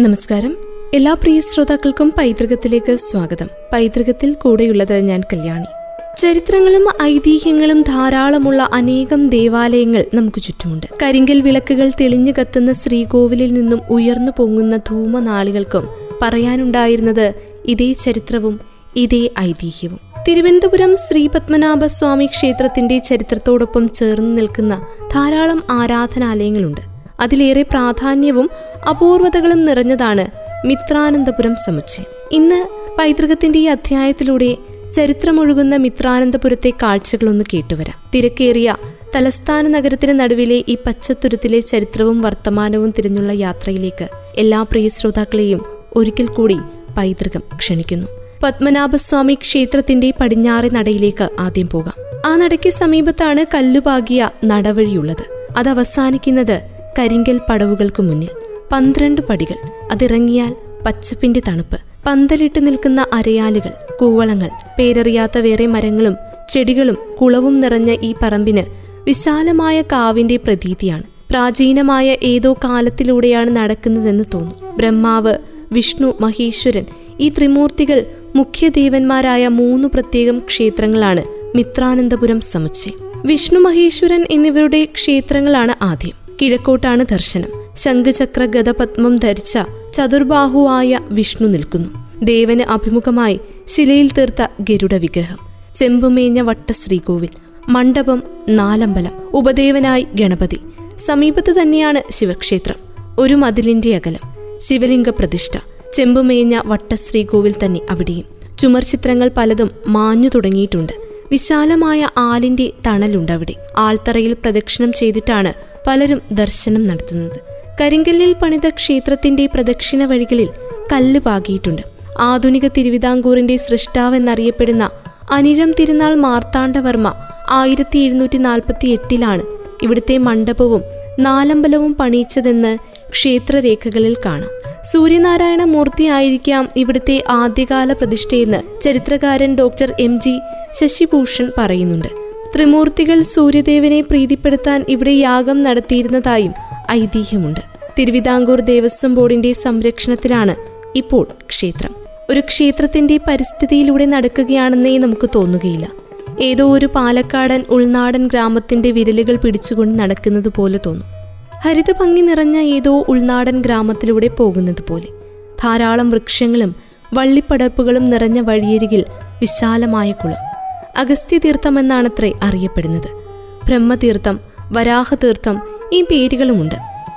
നമസ്കാരം. എല്ലാ പ്രിയ ശ്രോതാക്കൾക്കും പൈതൃകത്തിലേക്ക് സ്വാഗതം. പൈതൃകത്തിൽ കൂടെയുള്ളത് ഞാൻ കല്യാണി. ചരിത്രങ്ങളും ഐതിഹ്യങ്ങളും ധാരാളമുള്ള അനേകം ദേവാലയങ്ങൾ നമുക്ക് ചുറ്റുമുണ്ട്. കരിങ്കൽ വിളക്കുകൾ തെളിഞ്ഞു കത്തുന്ന ശ്രീകോവിലിൽ നിന്നും ഉയർന്നു പൊങ്ങുന്ന ധൂമനാളികൾക്കും പറയാനുണ്ടായിരുന്നത് ഇതേ ചരിത്രവും ഇതേ ഐതിഹ്യവും. തിരുവനന്തപുരം ശ്രീ പത്മനാഭസ്വാമി ക്ഷേത്രത്തിന്റെ ചരിത്രത്തോടൊപ്പം ചേർന്ന് നിൽക്കുന്ന ധാരാളം ആരാധനാലയങ്ങളുണ്ട്. അതിലേറെ പ്രാധാന്യവും അപൂർവതകളും നിറഞ്ഞതാണ് മിത്രാനന്തപുരം സമുച്ചയം. ഇന്ന് പൈതൃകത്തിന്റെ ഈ അധ്യായത്തിലൂടെ ചരിത്രമൊഴുകുന്ന മിത്രാനന്തപുരത്തെ കാഴ്ചകളൊന്ന് കേട്ടുവരാം. തിരക്കേറിയ തലസ്ഥാന നഗരത്തിന് നടുവിലെ ഈ പച്ചത്തുരുത്തിലെ ചരിത്രവും വർത്തമാനവും തിരിഞ്ഞുള്ള യാത്രയിലേക്ക് എല്ലാ പ്രിയ ശ്രോതാക്കളെയും ഒരിക്കൽ കൂടി പൈതൃകം ക്ഷണിക്കുന്നു. പത്മനാഭസ്വാമി ക്ഷേത്രത്തിന്റെ പടിഞ്ഞാറെ നടയിലേക്ക് ആദ്യം പോകാം. ആ നടയ്ക്ക് സമീപത്താണ് കല്ലുപാകിയ നടവഴിയുള്ളത്. അത് അവസാനിക്കുന്നത് കരിങ്കൽ പടവുകൾക്ക് മുന്നിൽ. പന്ത്രണ്ട് പടികൾ. അതിറങ്ങിയാൽ പച്ചപ്പിന്റെ തണുപ്പ്. പന്തലിട്ട് നിൽക്കുന്ന അരയാലുകൾ കൂവളങ്ങൾ പേരറിയാത്ത വേറെ മരങ്ങളും ചെടികളും കുളവും നിറഞ്ഞ ഈ പറമ്പിന് വിശാലമായ കാവിന്റെ പ്രതീതിയാണ്. പ്രാചീനമായ ഏതോ കാലത്തിലൂടെയാണ് നടക്കുന്നതെന്ന് തോന്നും. ബ്രഹ്മാവ് വിഷ്ണു മഹേശ്വരൻ ഈ ത്രിമൂർത്തികൾ മുഖ്യദേവന്മാരായ മൂന്ന് പ്രത്യേകം ക്ഷേത്രങ്ങളാണ് മിത്രാനന്തപുരം സമുച്ചയം വിഷ്ണു മഹേശ്വരൻ എന്നിവരുടെ ക്ഷേത്രങ്ങളാണ് ആദ്യം. കിഴക്കോട്ടാണ് ദർശനം. ശംഖചക്ര ഗതപത്മം ധരിച്ച ചതുർബാഹുവായ വിഷ്ണു നിൽക്കുന്നു. ദേവന് അഭിമുഖമായി ശിലയിൽ തീർത്ത ഗരുഡ വിഗ്രഹം ചെമ്പുമേഞ്ഞ വട്ട ശ്രീകോവിൽ മണ്ഡപം നാലമ്പലം ഉപദേവനായി ഗണപതി. സമീപത്ത് തന്നെയാണ് ശിവക്ഷേത്രം ഒരു മതിലിന്റെ അകലം. ശിവലിംഗ പ്രതിഷ്ഠ ചെമ്പുമേഞ്ഞ വട്ട ശ്രീകോവിൽ തന്നെ അവിടെയും. ചുമർ ചിത്രങ്ങൾ പലതും മാഞ്ഞു തുടങ്ങിയിട്ടുണ്ട്. വിശാലമായ ആലിന്റെ തണലുണ്ടവിടെ ആൽത്തറയിൽ പ്രദക്ഷിണം ചെയ്തിട്ടാണ് പലരും ദർശനം നടത്തുന്നത്. കരിങ്കല്ലിൽ പണിത ക്ഷേത്രത്തിന്റെ പ്രദക്ഷിണ വഴികളിൽ കല്ല് പാകിയിട്ടുണ്ട്. ആധുനിക തിരുവിതാംകൂറിന്റെ സൃഷ്ടാവെന്നറിയപ്പെടുന്ന അനിഴം തിരുനാൾ മാർത്താണ്ഡവർമ്മ ആയിരത്തി എഴുന്നൂറ്റി നാൽപ്പത്തി എട്ടിലാണ് ഇവിടുത്തെ മണ്ഡപവും നാലമ്പലവും പണിയിച്ചതെന്ന് ക്ഷേത്രരേഖകളിൽ കാണാം. സൂര്യനാരായണ മൂർത്തിയായിരിക്കാം ഇവിടുത്തെ ആദ്യകാല പ്രതിഷ്ഠയെന്ന് ചരിത്രകാരൻ ഡോക്ടർ എം ജി ശശിഭൂഷൺ പറയുന്നുണ്ട്. ത്രിമൂർത്തികൾ സൂര്യദേവനെ പ്രീതിപ്പെടുത്താൻ ഇവിടെ യാഗം നടത്തിയിരുന്നതായും ഐതിഹ്യമുണ്ട്. തിരുവിതാംകൂർ ദേവസ്വം ബോർഡിന്റെ സംരക്ഷണത്തിലാണ് ഇപ്പോൾ ക്ഷേത്രം. ഒരു ക്ഷേത്രത്തിന്റെ പരിസ്ഥിതിയിലൂടെ നടക്കുകയാണെന്നേ നമുക്ക് തോന്നുകയില്ല. ഏതോ ഒരു പാലക്കാടൻ ഉൾനാടൻ ഗ്രാമത്തിന്റെ വിരലുകൾ പിടിച്ചുകൊണ്ട് നടക്കുന്നത് പോലെ തോന്നും. ഹരിത ഭംഗി നിറഞ്ഞ ഏതോ ഉൾനാടൻ ഗ്രാമത്തിലൂടെ പോകുന്നത് പോലെ. ധാരാളം വൃക്ഷങ്ങളും വള്ളിപ്പടർപ്പുകളും നിറഞ്ഞ വഴിയരികിൽ വിശാലമായ കുളം. അഗസ്ത്യതീർത്ഥം എന്നാണത്രേ അറിയപ്പെടുന്നത്. ബ്രഹ്മതീർത്ഥം വരാഹതീർത്ഥം ഈ പേരുകളുമുണ്ട്.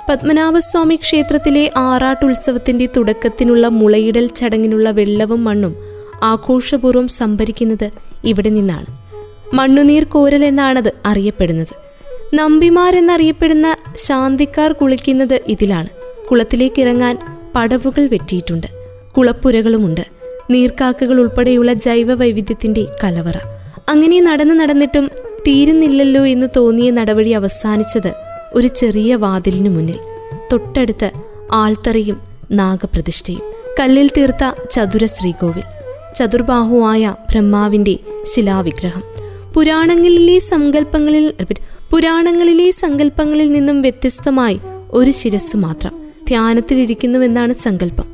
പത്മനാഭസ്വാമി ക്ഷേത്രത്തിലെ ആറാട്ടുത്സവത്തിന്റെ തുടക്കത്തിനുള്ള മുളയിടൽ ചടങ്ങിനുള്ള വെള്ളവും മണ്ണും ആഘോഷപൂർവം സംഭരിക്കുന്നത് ഇവിടെ നിന്നാണ്. മണ്ണുനീർ കോരൽ എന്നാണത് അറിയപ്പെടുന്നത്. നമ്പിമാരെന്നറിയപ്പെടുന്ന ശാന്തിക്കാർ കുളിക്കുന്നത് ഇതിലാണ്. കുളത്തിലേക്ക് ഇറങ്ങാൻ പടവുകൾ വെട്ടിയിട്ടുണ്ട്. കുളപ്പുരകളുമുണ്ട്. നീർക്കാക്കകൾ ഉൾപ്പെടെയുള്ള ജൈവ വൈവിധ്യത്തിന്റെ കലവറ. അങ്ങനെ നടന്ന് നടന്നിട്ടും തീരുന്നില്ലല്ലോ എന്ന് തോന്നിയ നടപടി അവസാനിച്ചത് ഒരു ചെറിയ വാതിലിനു മുന്നിൽ. തൊട്ടടുത്ത് ആൾത്തറയും നാഗപ്രതിഷ്ഠയും. കല്ലിൽ തീർത്ത ചതുര ശ്രീകോവിൽ. ചതുർബാഹുവായ ബ്രഹ്മാവിന്റെ ശിലാവിഗ്രഹം. പുരാണങ്ങളിലെ സങ്കല്പങ്ങളിൽ പുരാണങ്ങളിലെ സങ്കല്പങ്ങളിൽ നിന്നും വ്യത്യസ്തമായി ഒരു ശിരസ് മാത്രം ധ്യാനത്തിലിരിക്കുന്നുവെന്നാണ് സങ്കല്പം.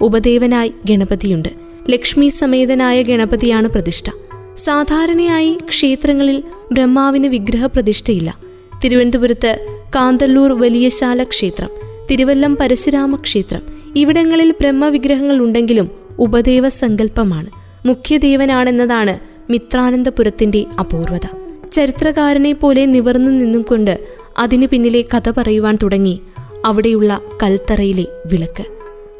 ഉപദേവനായി ഗണപതിയുണ്ട്. ലക്ഷ്മി സമേതനായ ഗണപതിയാണ് പ്രതിഷ്ഠ. സാധാരണയായി ക്ഷേത്രങ്ങളിൽ ബ്രഹ്മാവിന് വിഗ്രഹ പ്രതിഷ്ഠയില്ല തിരുവനന്തപുരത്ത് കാന്തല്ലൂർ വലിയശാല ക്ഷേത്രം തിരുവല്ലം പരശുരാമ ക്ഷേത്രം ഇവിടങ്ങളിൽ ബ്രഹ്മവിഗ്രഹങ്ങൾ ഉണ്ടെങ്കിലും ഉപദേവ സങ്കല്പമാണ്. മുഖ്യദേവനാണെന്നതാണ് മിത്രാനന്ദപുരത്തിന്റെ അപൂർവത ചരിത്രകാരനെ പോലെ നിവർന്നു നിന്നും കൊണ്ട് അതിനു പിന്നിലെ കഥ പറയുവാൻ തുടങ്ങി അവിടെയുള്ള കൽത്തറയിലെ വിളക്ക്.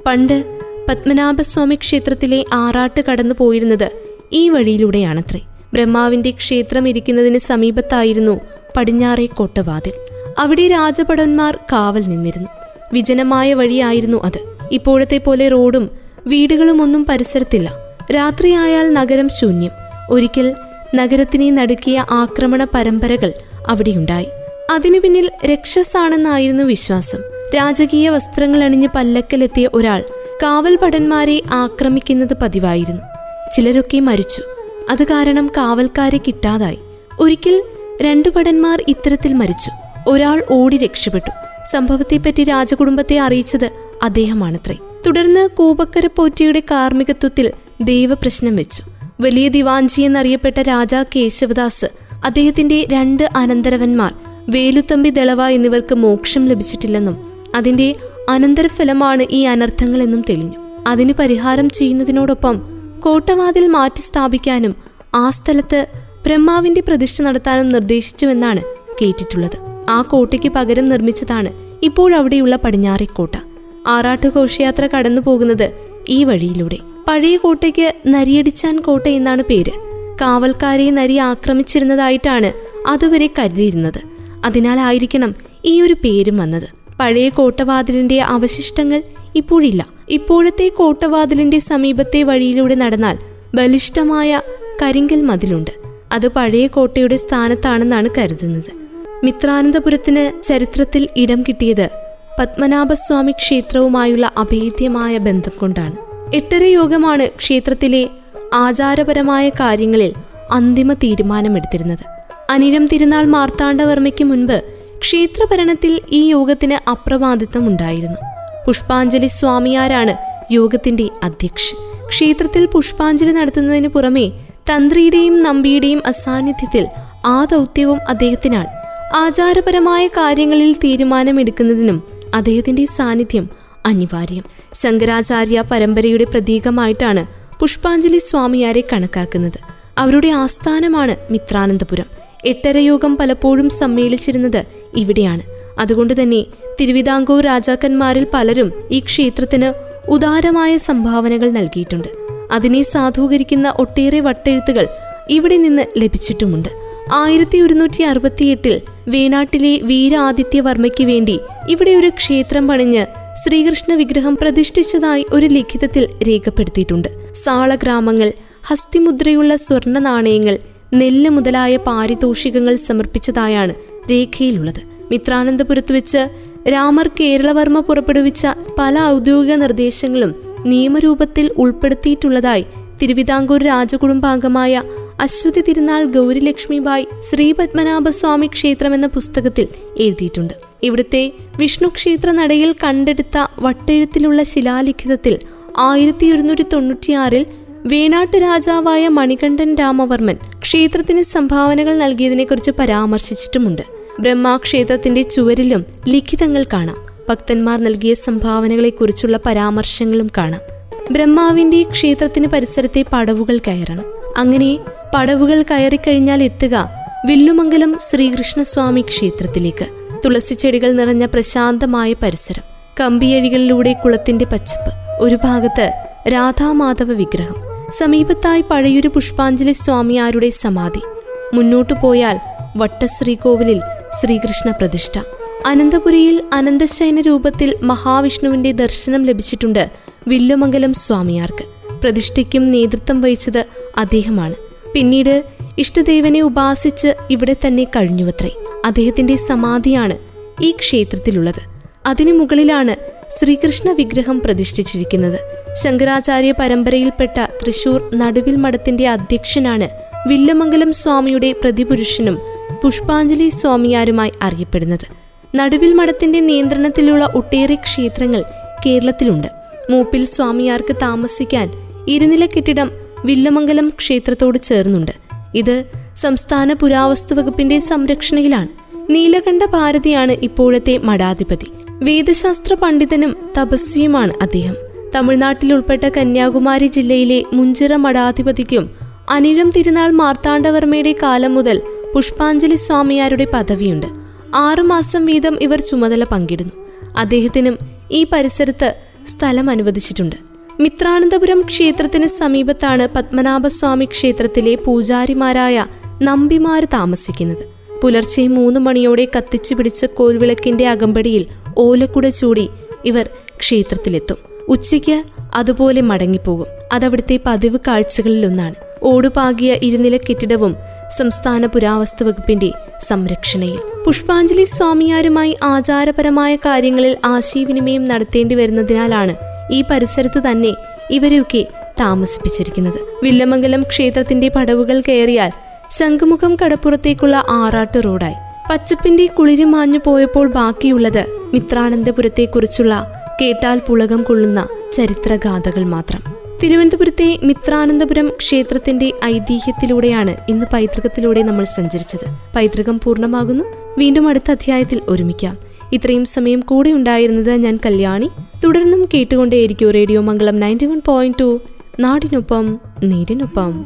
പണ്ട് പത്മനാഭസ്വാമി ക്ഷേത്രത്തിലെ ആറാട്ട് കടന്നു പോയിരുന്നത് ഈ വഴിയിലൂടെയാണത്രേ. ബ്രഹ്മാവിന്റെ ക്ഷേത്രം ഇരിക്കുന്നതിന് സമീപത്തായിരുന്നു പടിഞ്ഞാറേ കോട്ടവാതിൽ. അവിടെ രാജഭടന്മാർ കാവൽ നിന്നിരുന്നു. വിജനമായ വഴിയായിരുന്നു അത്. ഇപ്പോഴത്തെ പോലെ റോഡും വീടുകളും ഒന്നും പരിസരത്തില്ല. രാത്രിയായാൽ നഗരം ശൂന്യം. ഒരിക്കൽ നഗരത്തിനെ നടുക്കിയ ആക്രമണ പരമ്പരകൾ അവിടെയുണ്ടായി. അതിനു പിന്നിൽ രക്ഷസാണെന്നായിരുന്നു വിശ്വാസം. രാജകീയ വസ്ത്രങ്ങൾ അണിഞ്ഞ് പല്ലക്കലെത്തിയ ഒരാൾ കാവൽ ഭടന്മാരെ ആക്രമിക്കുന്നത് പതിവായിരുന്നു. ചിലരൊക്കെ മരിച്ചു. അത് കാരണം കാവൽക്കാരെ കിട്ടാതായി. ഒരിക്കൽ രണ്ടു ഭടന്മാർ ഇത്തരത്തിൽ മരിച്ചു. ഒരാൾ ഓടി രക്ഷപ്പെട്ടു. സംഭവത്തെപ്പറ്റി രാജകുടുംബത്തെ അറിയിച്ചത് അദ്ദേഹമാണത്രേ. തുടർന്ന് കൂപക്കര പോറ്റിയുടെ കാർമ്മികത്വത്തിൽ ദൈവപ്രശ്നം വെച്ചു. വലിയ ദിവാഞ്ചി എന്നറിയപ്പെട്ട രാജാ കേശവദാസ് അദ്ദേഹത്തിന്റെ രണ്ട് അനന്തരവന്മാർ വേലുത്തമ്പി ദളവ എന്നിവർക്ക് മോക്ഷം ലഭിച്ചിട്ടില്ലെന്നും അതിന്റെ അനന്തരഫലമാണ് ഈ അനർത്ഥങ്ങളെന്നും തെളിഞ്ഞു. അതിന് പരിഹാരം ചെയ്യുന്നതിനോടൊപ്പം കോട്ടവാതിൽ മാറ്റി സ്ഥാപിക്കാനും ആ സ്ഥലത്ത് ബ്രഹ്മാവിന്റെ പ്രതിഷ്ഠ നടത്താനും നിർദ്ദേശിച്ചുവെന്നാണ് കേട്ടിട്ടുള്ളത്. ആ കോട്ടയ്ക്ക് പകരം നിർമ്മിച്ചതാണ് ഇപ്പോൾ അവിടെയുള്ള പടിഞ്ഞാറേക്കോട്ട. ആറാട്ട് ഘോഷയാത്ര കടന്നു പോകുന്നത് ഈ വഴിയിലൂടെ. പഴയ കോട്ടയ്ക്ക് നരിയടിച്ചാൻ കോട്ട എന്നാണ് പേര്. കാവൽക്കാരെ നരി ആക്രമിച്ചിരുന്നതായിട്ടാണ് അതുവരെ കരുതിയിരുന്നത്. അതിനാലായിരിക്കണം ഈ ഒരു പേരും വന്നത്. പഴയ കോട്ടവാതിലിന്റെ അവശിഷ്ടങ്ങൾ ഇപ്പോഴില്ല. ഇപ്പോഴത്തെ കോട്ടവാതിലിന്റെ സമീപത്തെ വഴിയിലൂടെ നടന്നാൽ ബലിഷ്ഠമായ കരിങ്കൽ മതിലുണ്ട്. അത് പഴയ കോട്ടയുടെ സ്ഥാനത്താണെന്നാണ് കരുതുന്നത്. മിത്രാനന്തപുരത്തിന് ചരിത്രത്തിൽ ഇടം കിട്ടിയത് പത്മനാഭസ്വാമി ക്ഷേത്രവുമായുള്ള അഭേദ്യമായ ബന്ധം കൊണ്ടാണ്. എട്ടര യോഗമാണ് ക്ഷേത്രത്തിലെ ആചാരപരമായ കാര്യങ്ങളിൽ അന്തിമ തീരുമാനമെടുത്തിരുന്നത്. അനിരം തിരുനാൾ മാർത്താണ്ഡവർമ്മയ്ക്ക് മുൻപ് ക്ഷേത്രഭരണത്തിൽ ഈ യോഗത്തിന് അപ്രമാദിത്വം ഉണ്ടായിരുന്നു പുഷ്പാഞ്ജലി സ്വാമിയാരാണ് യോഗത്തിന്റെ അധ്യക്ഷൻ. ക്ഷേത്രത്തിൽ പുഷ്പാഞ്ജലി നടത്തുന്നതിന് പുറമെ തന്ത്രിയുടെയും നമ്പിയുടെയും അസാന്നിധ്യത്തിൽ ആ ദൗത്യവും അദ്ദേഹത്തിനാണ്. ആചാരപരമായ കാര്യങ്ങളിൽ തീരുമാനമെടുക്കുന്നതിനും അദ്ദേഹത്തിന്റെ സാന്നിധ്യം അനിവാര്യം. ശങ്കരാചാര്യ പരമ്പരയുടെ പ്രതീകമായിട്ടാണ് പുഷ്പാഞ്ജലി സ്വാമിയാരെ കണക്കാക്കുന്നത്. അവരുടെ ആസ്ഥാനമാണ് മിത്രാനന്തപുരം. എട്ടരയോഗം പലപ്പോഴും സമ്മേളിച്ചിരുന്നത് ഇവിടെയാണ്. അതുകൊണ്ട് തന്നെ തിരുവിതാംകൂർ രാജാക്കന്മാരിൽ പലരും ഈ ക്ഷേത്രത്തിന് ഉദാരമായ സംഭാവനകൾ നൽകിയിട്ടുണ്ട്. അതിനെ സാധൂകരിക്കുന്ന ഒട്ടേറെ വട്ടെഴുത്തുകൾ ഇവിടെ നിന്ന് ലഭിച്ചിട്ടുമുണ്ട്. ആയിരത്തി ഒരുന്നൂറ്റി അറുപത്തിയെട്ടിൽ വേണാട്ടിലെ വീരാദിത്യവർമ്മയ്ക്ക് വേണ്ടി ഇവിടെ ഒരു ക്ഷേത്രം പണിഞ്ഞ് ശ്രീകൃഷ്ണ വിഗ്രഹം പ്രതിഷ്ഠിച്ചതായി ഒരു ലിഖിതത്തിൽ രേഖപ്പെടുത്തിയിട്ടുണ്ട്. സാളഗ്രാമങ്ങൾ ഹസ്തിമുദ്രയുള്ള സ്വർണ നാണയങ്ങൾ നെല്ല് മുതലായ പാരിതോഷികങ്ങൾ സമർപ്പിച്ചതായാണ് രേഖയിലുള്ളത്. മിത്രാനന്തപുരത്ത് വെച്ച് രാമർ കേരളവർമ്മ പുറപ്പെടുവിച്ച പല ഔദ്യോഗിക നിർദ്ദേശങ്ങളും നിയമരൂപത്തിൽ ഉൾപ്പെടുത്തിയിട്ടുള്ളതായി തിരുവിതാംകൂർ രാജകുടുംബാംഗമായ അശ്വതി തിരുനാൾ ഗൗരിലക്ഷ്മിബായ് ശ്രീ പത്മനാഭസ്വാമി ക്ഷേത്രം എന്ന പുസ്തകത്തിൽ എഴുതിയിട്ടുണ്ട്. ഇവിടുത്തെ വിഷ്ണു ക്ഷേത്ര നടയിൽ കണ്ടെടുത്ത വട്ടെഴുത്തിലുള്ള ശിലാലിഖിതത്തിൽ ആയിരത്തി ഒരുന്നൂറ്റി തൊണ്ണൂറ്റിയാറിൽ വേണാട്ട് രാജാവായ മണികണ്ഠൻ രാമവർമ്മൻ ക്ഷേത്രത്തിന് സംഭാവനകൾ നൽകിയതിനെക്കുറിച്ച് പരാമർശിച്ചിട്ടുമുണ്ട്. ബ്രഹ്മാക്ഷേത്രത്തിന്റെ ചുവരിലും ലിഖിതങ്ങൾ കാണാം. ഭക്തന്മാർ നൽകിയ സംഭാവനകളെക്കുറിച്ചുള്ള പരാമർശങ്ങളും കാണാം. ബ്രഹ്മാവിന്റെ ക്ഷേത്രത്തിന് പരിസരത്തെ പടവുകൾ കയറണം. അങ്ങനെ പടവുകൾ കയറിക്കഴിഞ്ഞാൽ എത്തുക വില്ലുമംഗലം ശ്രീകൃഷ്ണസ്വാമി ക്ഷേത്രത്തിലേക്ക്. തുളസിച്ചെടികൾ നിറഞ്ഞ പ്രശാന്തമായ പരിസരം. കമ്പിയഴികളിലൂടെ കുളത്തിന്റെ പച്ചപ്പ്. ഒരു ഭാഗത്ത് രാധാമാധവ വിഗ്രഹം. സമീപത്തായി പഴയൊരു പുഷ്പാഞ്ജലി സ്വാമിയാരുടെ സമാധി. മുന്നോട്ടു പോയാൽ വട്ടശ്രീകോവിലിൽ ശ്രീകൃഷ്ണ പ്രതിഷ്ഠ. അനന്തപുരിയിൽ അനന്തശയന രൂപത്തിൽ മഹാവിഷ്ണുവിന്റെ ദർശനം ലഭിച്ചിട്ടുണ്ട് വില്ലുമംഗലം സ്വാമിയാർക്ക്. പ്രതിഷ്ഠയ്ക്കും നേതൃത്വം വഹിച്ചത് അദ്ദേഹമാണ്. പിന്നീട് ഇഷ്ടദേവനെ ഉപാസിച്ച് ഇവിടെ തന്നെ കഴിഞ്ഞുവത്രേ. അദ്ദേഹത്തിന്റെ സമാധിയാണ് ഈ ക്ഷേത്രത്തിലുള്ളത്. അതിനു മുകളിലാണ് ശ്രീകൃഷ്ണ വിഗ്രഹം പ്രതിഷ്ഠിച്ചിരിക്കുന്നത്. ശങ്കരാചാര്യ പരമ്പരയിൽപ്പെട്ട തൃശൂർ നടുവിൽ മഠത്തിന്റെ അധ്യക്ഷനാണ് വില്ലുമംഗലം സ്വാമിയുടെ പ്രതിപുരുഷനും പുഷ്പാഞ്ജലി സ്വാമിയാരുമായി അറിയപ്പെടുന്നത്. നടുവിൽ മഠത്തിന്റെ നിയന്ത്രണത്തിലുള്ള ഒട്ടേറെ ക്ഷേത്രങ്ങൾ കേരളത്തിലുണ്ട്. മൂപ്പിൽ സ്വാമിയാർക്ക് താമസിക്കാൻ ഇരുനില കെട്ടിടം വില്ലമംഗലം ക്ഷേത്രത്തോട് ചേർന്നുണ്ട്. ഇത് സംസ്ഥാന പുരാവസ്തു വകുപ്പിന്റെ സംരക്ഷണയിലാണ്. നീലകണ്ഠ ഭാരതിയാണ് ഇപ്പോഴത്തെ മഠാധിപതി. വേദശാസ്ത്ര പണ്ഡിതനും തപസ്വിയുമാണ് അദ്ദേഹം. തമിഴ്നാട്ടിൽ ഉൾപ്പെട്ട കന്യാകുമാരി ജില്ലയിലെ മുഞ്ചിറ മഠാധിപതിക്കും അനിഴം തിരുനാൾ മാർത്താണ്ഡവർമ്മയുടെ കാലം മുതൽ പുഷ്പാഞ്ജലി സ്വാമിയാരുടെ പദവിയുണ്ട്. ആറുമാസം വീതം ഇവർ ചുമതല പങ്കിടുന്നു. അദ്ദേഹത്തിനും ഈ പരിസരത്ത് സ്ഥലം അനുവദിച്ചിട്ടുണ്ട്. മിത്രാനന്തപുരം ക്ഷേത്രത്തിന് സമീപത്താണ് പത്മനാഭസ്വാമി ക്ഷേത്രത്തിലെ പൂജാരിമാരായ നമ്പിമാർ താമസിക്കുന്നത്. പുലർച്ചെ മൂന്ന് മണിയോടെ കത്തിച്ചു പിടിച്ച കോൽവിളക്കിന്റെ അകമ്പടിയിൽ ഓലക്കുട ചൂടി ഇവർ ക്ഷേത്രത്തിലെത്തും. ഉച്ചയ്ക്ക് അതുപോലെ മടങ്ങിപ്പോകും. അതവിടുത്തെ പതിവ് കാഴ്ചകളിലൊന്നാണ്. ഓടുപാകിയ ഇരുനില കെട്ടിടവും സംസ്ഥാന പുരാവസ്തു വകുപ്പിന്റെ സംരക്ഷണയിൽ. പുഷ്പാഞ്ജലി സ്വാമിയാരുമായി ആചാരപരമായ കാര്യങ്ങളിൽ ആശയവിനിമയം നടത്തേണ്ടി വരുന്നതിനാലാണ് ഈ പരിസരത്ത് തന്നെ ഇവരെയൊക്കെ താമസിപ്പിച്ചിരിക്കുന്നത്. വില്ലമംഗലം ക്ഷേത്രത്തിന്റെ പടവുകൾ കയറിയാൽ ശംഖുമുഖം കടപ്പുറത്തേക്കുള്ള ആറാട്ട് റോഡായി. പച്ചപ്പിന്റെ കുളിരി മാഞ്ഞു പോയപ്പോൾ ബാക്കിയുള്ളത് മിത്രാനന്ദപുരത്തെക്കുറിച്ചുള്ള കേട്ടാൽ പുളകം കൊള്ളുന്ന ചരിത്രഗാഥകൾ മാത്രം. തിരുവനന്തപുരത്തെ മിത്രാനന്തപുരം ക്ഷേത്രത്തിന്റെ ഐതിഹ്യത്തിലൂടെയാണ് ഇന്ന് പൈതൃകത്തിലൂടെ നമ്മൾ സഞ്ചരിച്ചത്. പൈതൃകം പൂർണമാകുന്നു. വീണ്ടും അടുത്ത അധ്യായത്തിൽ ഒരുമിക്കാം. ഇത്രയും സമയം കൂടെ ഉണ്ടായിരുന്നത് ഞാൻ കല്യാണി. തുടർന്നും കേട്ടുകൊണ്ടേയിരിക്കും radio Mangalam ninety one point two. നാടിനൊപ്പം നേരിനൊപ്പം.